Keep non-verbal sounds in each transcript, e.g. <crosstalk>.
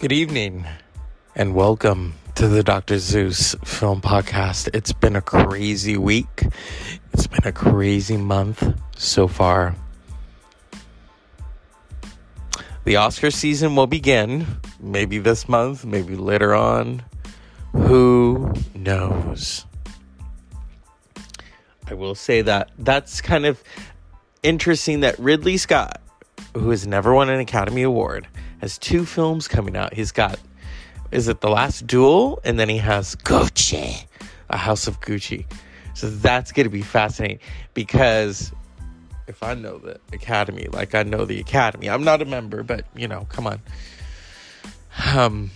Good evening and welcome to the Dr. Zeus Film Podcast. It's been a crazy week. It's been a crazy month so far. The Oscar season will begin maybe this month, maybe later on. Who knows? I will say that that's kind of interesting that Ridley Scott, who has never won an Academy Award, has two films coming out. He's got, is it The Last Duel? And then he has Gucci, A House of Gucci. So that's going to be fascinating because if I know the Academy, like I know the Academy, I'm not a member, but you know, come on. Um,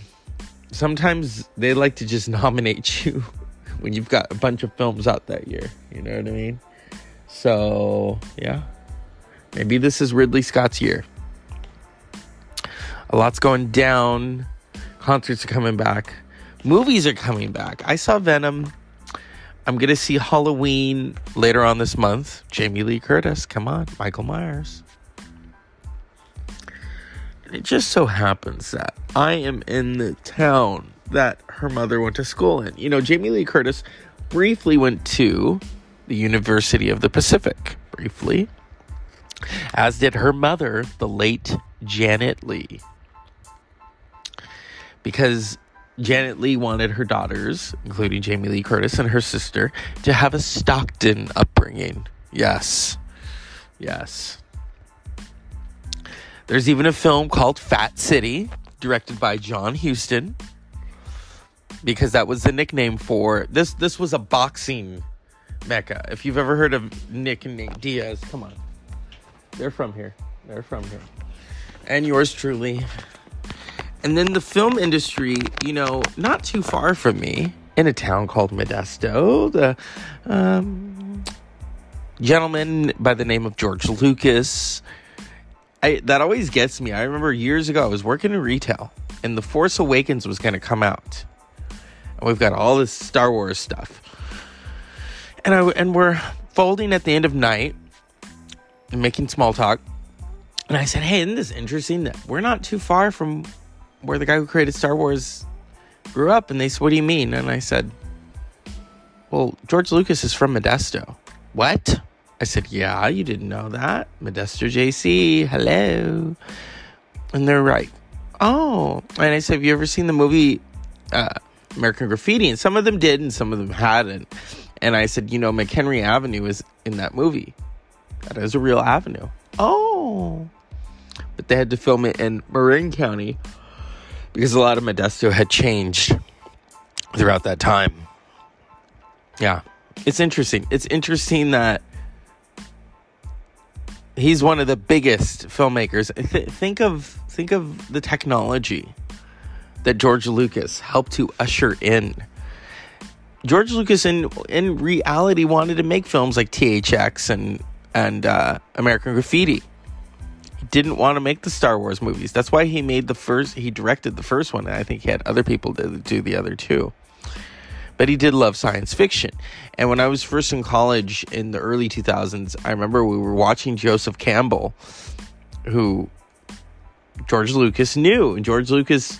sometimes they like to just nominate <laughs> you when you've got a bunch of films out that year. You know what I mean? So, yeah. Maybe this is Ridley Scott's year. A lot's going down. Concerts are coming back. Movies are coming back. I saw Venom. I'm going to see Halloween later on this month. Jamie Lee Curtis. Come on. Michael Myers. And it just so happens that I am in the town that her mother went to school in. You know, Jamie Lee Curtis briefly went to the University of the Pacific. Briefly. As did her mother, the late Janet Leigh because Janet Leigh wanted her daughters, including Jamie Lee Curtis and her sister, to have a Stockton upbringing. Yes. Yes. There's even a film called Fat City, directed by John Huston, because that was the nickname for this. This was a boxing mecca. If you've ever heard of Nick and Nate Diaz, come on. They're from here. They're from here. And yours truly, and then the film industry, you know, not too far from me, in a town called Modesto, the um, gentleman by the name of George Lucas. I, that always gets me. I remember years ago, I was working in retail, and The Force Awakens was going to come out. And we've got all this Star Wars stuff. And, I, and we're folding at the end of night and making small talk. And I said, Hey, isn't this interesting that we're not too far from where the guy who created Star Wars grew up. And they said, What do you mean? And I said, Well, George Lucas is from Modesto. What? I said, Yeah, you didn't know that. Modesto JC, hello. And they're like, Oh. And I said, Have you ever seen the movie uh, American Graffiti? And some of them did, and some of them hadn't. And I said, You know, McHenry Avenue is in that movie. That is a real avenue. Oh. But they had to film it in Marin County because a lot of Modesto had changed throughout that time. Yeah, it's interesting. It's interesting that he's one of the biggest filmmakers. Th- think of think of the technology that George Lucas helped to usher in. George Lucas, in in reality, wanted to make films like THX and and uh, American Graffiti didn't want to make the Star Wars movies. That's why he made the first, he directed the first one, and I think he had other people do the other two. But he did love science fiction. And when I was first in college in the early 2000s, I remember we were watching Joseph Campbell, who George Lucas knew. And George Lucas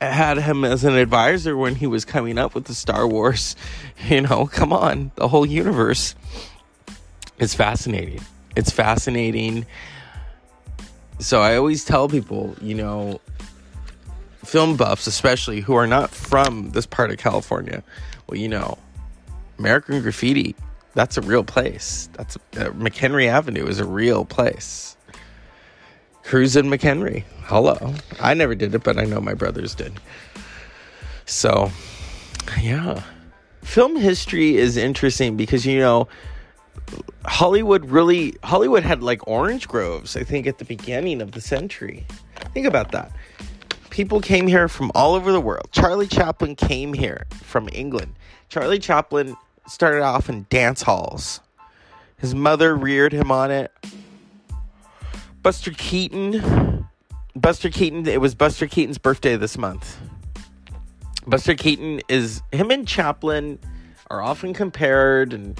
had him as an advisor when he was coming up with the Star Wars. <laughs> You know, come on, the whole universe is fascinating. It's fascinating so I always tell people, you know, film buffs, especially who are not from this part of California, well, you know, American Graffiti, that's a real place. That's uh, McHenry Avenue is a real place. Cruising McHenry. Hello. I never did it, but I know my brothers did. So, yeah. Film history is interesting because, you know, Hollywood really Hollywood had like orange groves, I think at the beginning of the century. Think about that. People came here from all over the world. Charlie Chaplin came here from England. Charlie Chaplin started off in dance halls. His mother reared him on it. Buster Keaton Buster Keaton, it was Buster Keaton's birthday this month. Buster Keaton is him and Chaplin are often compared and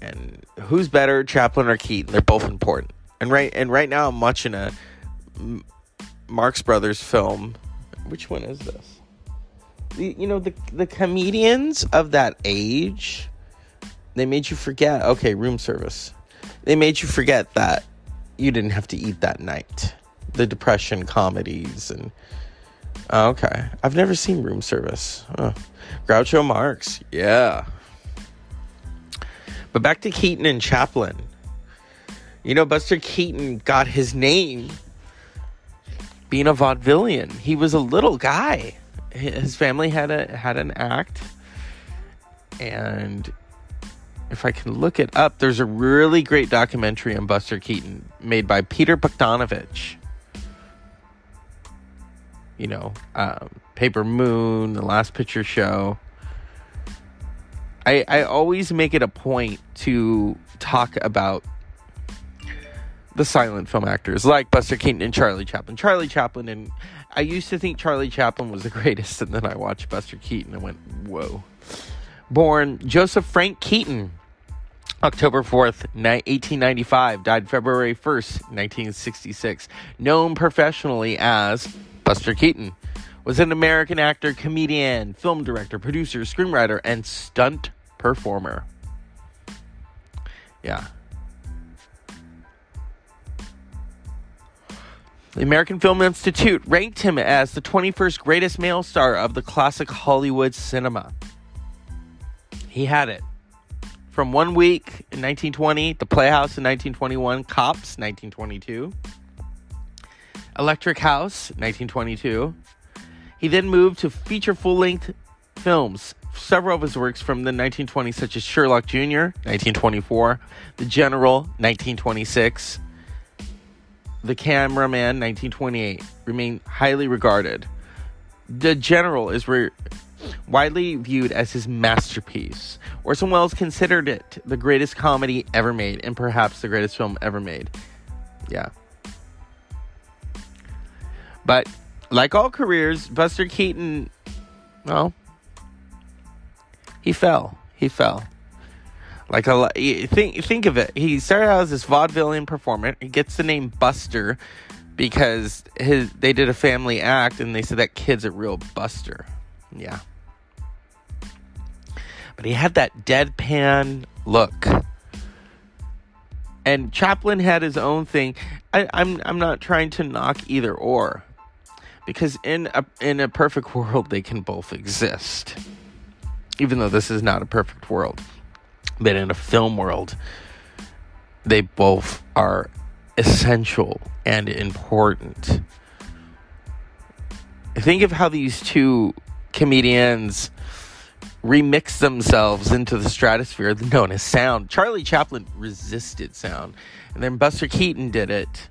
and who's better, Chaplin or Keaton? They're both important. And right and right now, I'm watching a Marx Brothers film, which one is this? The, you know the the comedians of that age, they made you forget. Okay, room service. They made you forget that you didn't have to eat that night. The depression comedies and okay, I've never seen room service. Oh. Groucho Marx, yeah. But back to Keaton and Chaplin. You know, Buster Keaton got his name being a vaudevillian. He was a little guy. His family had a had an act, and if I can look it up, there's a really great documentary on Buster Keaton made by Peter Bogdanovich. You know, um, Paper Moon, The Last Picture Show. I I always make it a point to talk about the silent film actors like Buster Keaton and Charlie Chaplin. Charlie Chaplin and I used to think Charlie Chaplin was the <laughs> greatest, and then I watched Buster Keaton and went, "Whoa!" Born Joseph Frank Keaton, October 4th, 1895, died February 1st, 1966. Known professionally as Buster Keaton, was an American actor, comedian, film director, producer, screenwriter, and stunt performer. Yeah. The American Film Institute ranked him as the 21st greatest male star of the classic Hollywood cinema. He had it. From One Week in 1920, The Playhouse in 1921, Cops 1922, Electric House 1922. He then moved to feature full length films. Several of his works from the 1920s, such as Sherlock Jr., 1924, The General, 1926, The Cameraman, 1928, remain highly regarded. The General is re- widely viewed as his masterpiece. Orson Welles considered it the greatest comedy ever made and perhaps the greatest film ever made. Yeah. But like all careers, Buster Keaton, well, he fell. He fell. Like a think think of it. He started out as this vaudevillian performer. He gets the name Buster because his they did a family act and they said that kid's a real buster. Yeah. But he had that deadpan look. And Chaplin had his own thing. I, I'm I'm not trying to knock either or. Because in a in a perfect <laughs> world they can both exist. Even though this is not a perfect world. But in a film world, they both are essential and important. Think of how these two comedians remix themselves into the stratosphere known as sound. Charlie Chaplin resisted sound, and then Buster Keaton did it.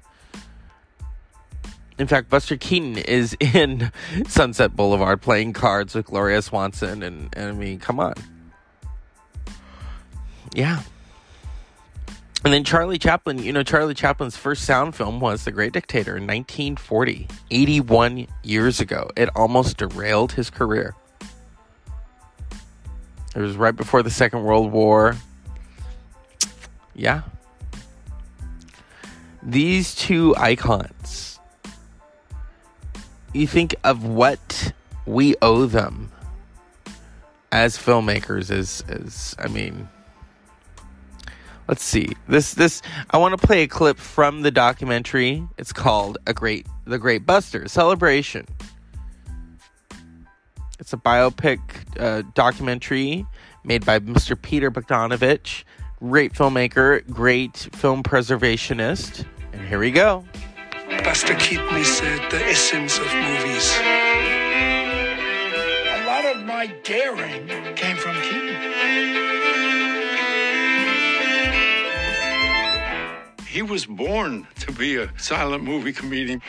In fact, Buster Keaton is <laughs> in Sunset Boulevard playing cards with Gloria Swanson, and, and I mean, come on. Yeah. And then Charlie Chaplin, you know, Charlie Chaplin's first sound film was The Great Dictator in 1940, 81 years ago. It almost derailed his career. It was right before the Second World War. Yeah. These two icons, you think of what we owe them as filmmakers is is I mean let's see. This this i want to play a clip from the documentary. It's called a great the great buster celebration. It's a biopic uh, documentary made by mr peter bogdanovich. Great filmmaker great film preservationist. And here we go buster keaton said the essence of movies a lot of my daring came from keaton He was born to be a silent movie comedian.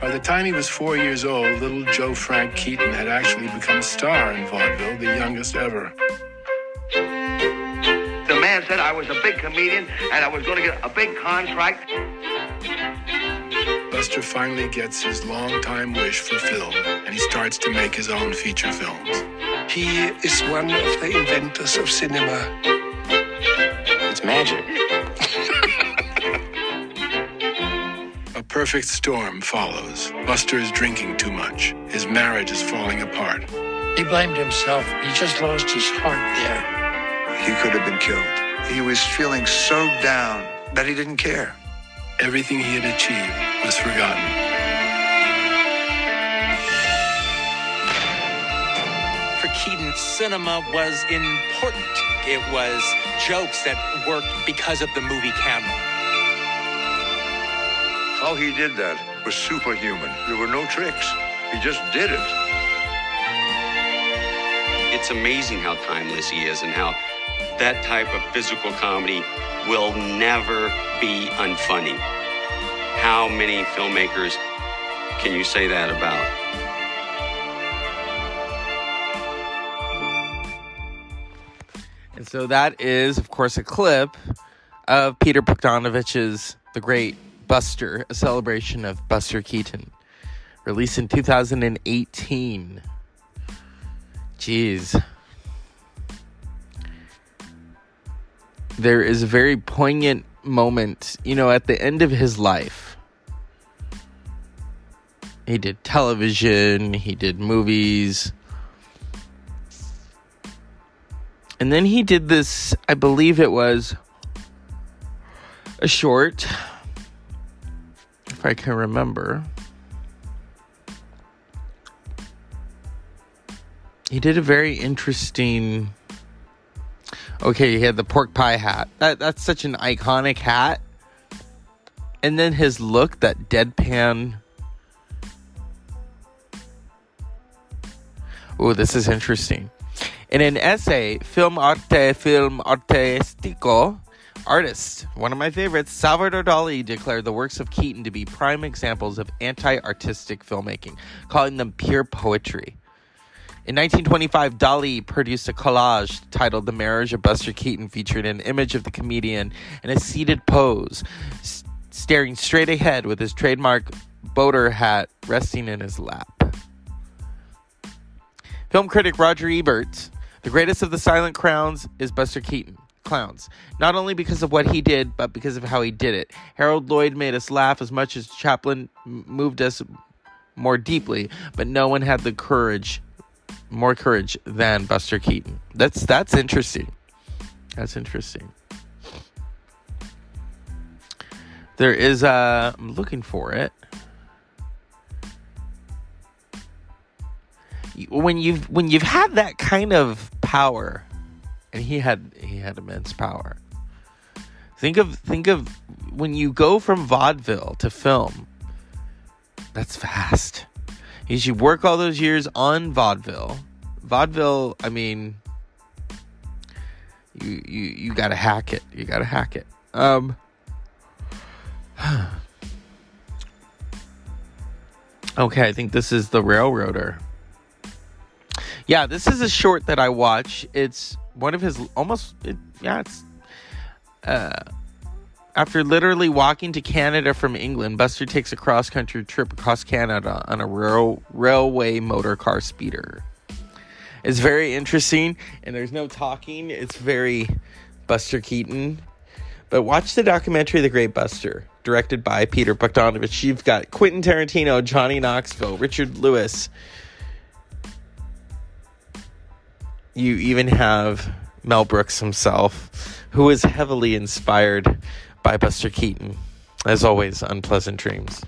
By the time he was four years old, little Joe Frank Keaton had actually become a star in vaudeville, the youngest ever. The man said I was a big comedian and I was going to get a big contract. Buster finally gets his long-time wish fulfilled, and he starts to make his own feature films. He is one of the inventors of cinema. It's magic. <laughs> A perfect storm follows. Buster is drinking too much. His marriage is falling apart. He blamed himself. He just lost his heart there. He could have been killed. He was feeling so down that he didn't care. Everything he had achieved was forgotten. For Keaton, cinema was important. It was jokes that worked because of the movie camera. How he did that was superhuman. There were no tricks. He just did it. It's amazing how timeless he is and how that type of physical comedy will never be unfunny. How many filmmakers can you say that about? And so that is, of course, a clip of Peter Bogdanovich's The Great Buster, a celebration of Buster Keaton, released in 2018. Jeez. There is a very poignant moment, you know, at the end of his life. He did television, he did movies. And then he did this, I believe it was a short, if I can remember. He did a very interesting. Okay, he had the pork pie hat. That that's such an iconic hat. And then his look, that deadpan. Oh, this is interesting. In an essay, Film Arte Film Artistico, artist, one of my favorites, Salvador Dali declared the works of Keaton to be prime examples of anti artistic filmmaking, calling them pure poetry. In 1925, Dali produced a collage titled The Marriage of Buster Keaton, featuring an image of the comedian in a seated pose, s- staring straight ahead with his trademark boater hat resting in his lap. Film critic Roger Ebert, the greatest of the silent crowns is Buster Keaton. Clowns. Not only because of what he did, but because of how he did it. Harold Lloyd made us laugh as much as Chaplin moved us more deeply, but no one had the courage, more courage than Buster Keaton. That's that's interesting. That's interesting. There is a. I'm looking for it. when you've when you've had that kind of power and he had he had immense power think of think of when you go from vaudeville to film that's fast you should work all those years on vaudeville. Vaudeville i mean you you you gotta hack it. You gotta hack it. Um <sighs> okay i think this is the Railrodder. Yeah, this is a short that I watch. It's one of his almost it, yeah, it's uh after literally walking to Canada from England, Buster takes a cross country trip across Canada on a rail, railway motor car speeder. It's very interesting, and there's no talking. It's very Buster Keaton. But watch the documentary The Great Buster, directed by Peter Bogdanovich. You've got Quentin Tarantino, Johnny Knoxville, Richard Lewis, you even have Mel Brooks himself, who is heavily inspired by Buster Keaton. As always, unpleasant dreams.